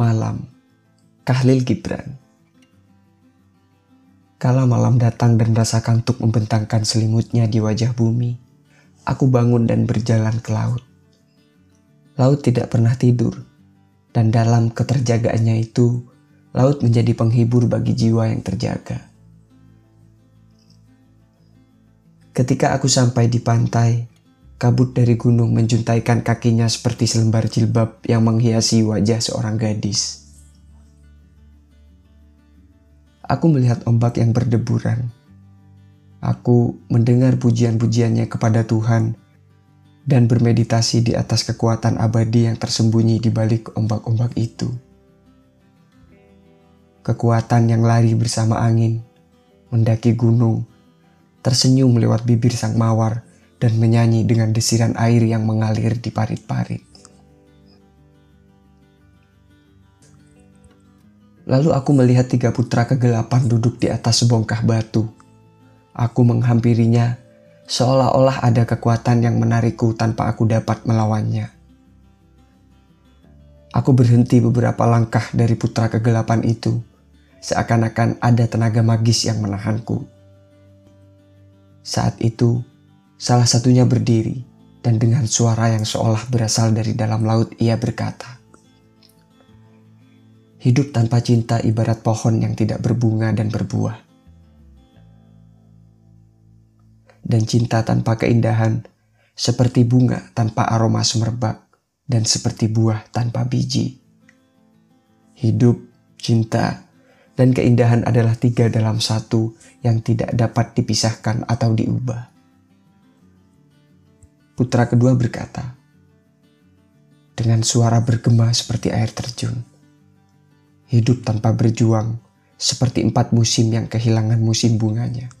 Malam, Kahlil Gibran. Kala malam datang dan rasa kantuk membentangkan selimutnya di wajah bumi, aku bangun dan berjalan ke laut. Laut tidak pernah tidur, dan dalam keterjagaannya itu, laut menjadi penghibur bagi jiwa yang terjaga. Ketika aku sampai di pantai, kabut dari gunung menjuntaikan kakinya seperti selembar jilbab yang menghiasi wajah seorang gadis. Aku melihat ombak yang berdeburan. Aku mendengar pujian-pujiannya kepada Tuhan dan bermeditasi di atas kekuatan abadi yang tersembunyi di balik ombak-ombak itu. Kekuatan yang lari bersama angin, mendaki gunung, tersenyum lewat bibir sang mawar, dan menyanyi dengan desiran air yang mengalir di parit-parit. Lalu aku melihat tiga putra kegelapan duduk di atas sebongkah batu. Aku menghampirinya seolah-olah ada kekuatan yang menarikku tanpa aku dapat melawannya. Aku berhenti beberapa langkah dari putra kegelapan itu, seakan-akan ada tenaga magis yang menahanku. Saat itu, salah satunya berdiri, dan dengan suara yang seolah berasal dari dalam laut ia berkata, Hidup tanpa cinta ibarat pohon yang tidak berbunga dan berbuah. Dan cinta tanpa keindahan seperti bunga tanpa aroma semerbak dan seperti buah tanpa biji. Hidup, cinta, dan keindahan adalah tiga dalam satu yang tidak dapat dipisahkan atau diubah. Putra kedua berkata, dengan suara bergema seperti air terjun. Hidup tanpa berjuang seperti empat musim yang kehilangan musim bunganya.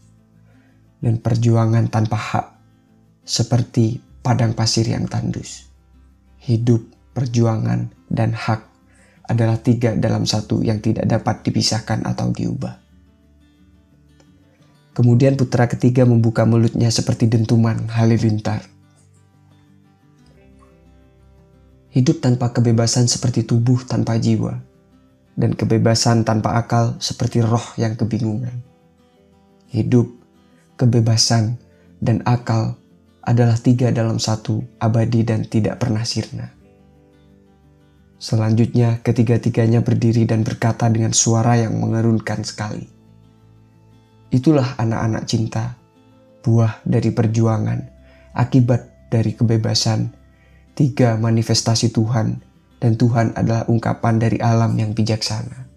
Dan perjuangan tanpa hak seperti padang pasir yang tandus. Hidup, perjuangan, dan hak adalah tiga dalam satu yang tidak dapat dipisahkan atau diubah. Kemudian putra ketiga membuka mulutnya seperti dentuman halilintar. Hidup tanpa kebebasan seperti tubuh tanpa jiwa dan kebebasan tanpa akal seperti roh yang kebingungan. Hidup, kebebasan, dan akal adalah tiga dalam satu, abadi dan tidak pernah sirna. Selanjutnya, ketiga-tiganya berdiri dan berkata dengan suara yang mengerunkan sekali. Itulah anak-anak cinta, buah dari perjuangan, akibat dari kebebasan, tiga manifestasi Tuhan dan Tuhan adalah ungkapan dari alam yang bijaksana.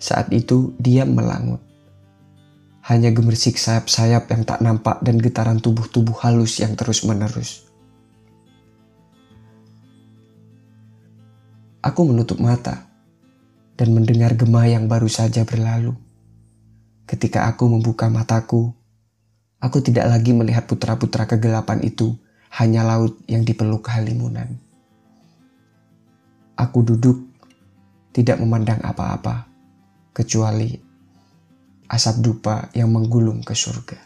Saat itu dia melangut. Hanya gemersik sayap-sayap yang tak nampak dan getaran tubuh-tubuh halus yang terus-menerus. Aku menutup mata dan mendengar gema yang baru saja berlalu. Ketika aku membuka mataku, aku tidak lagi melihat putra-putra kegelapan itu hanya laut yang dipeluk halimunan. Aku duduk, tidak memandang apa-apa, kecuali asap dupa yang menggulung ke surga.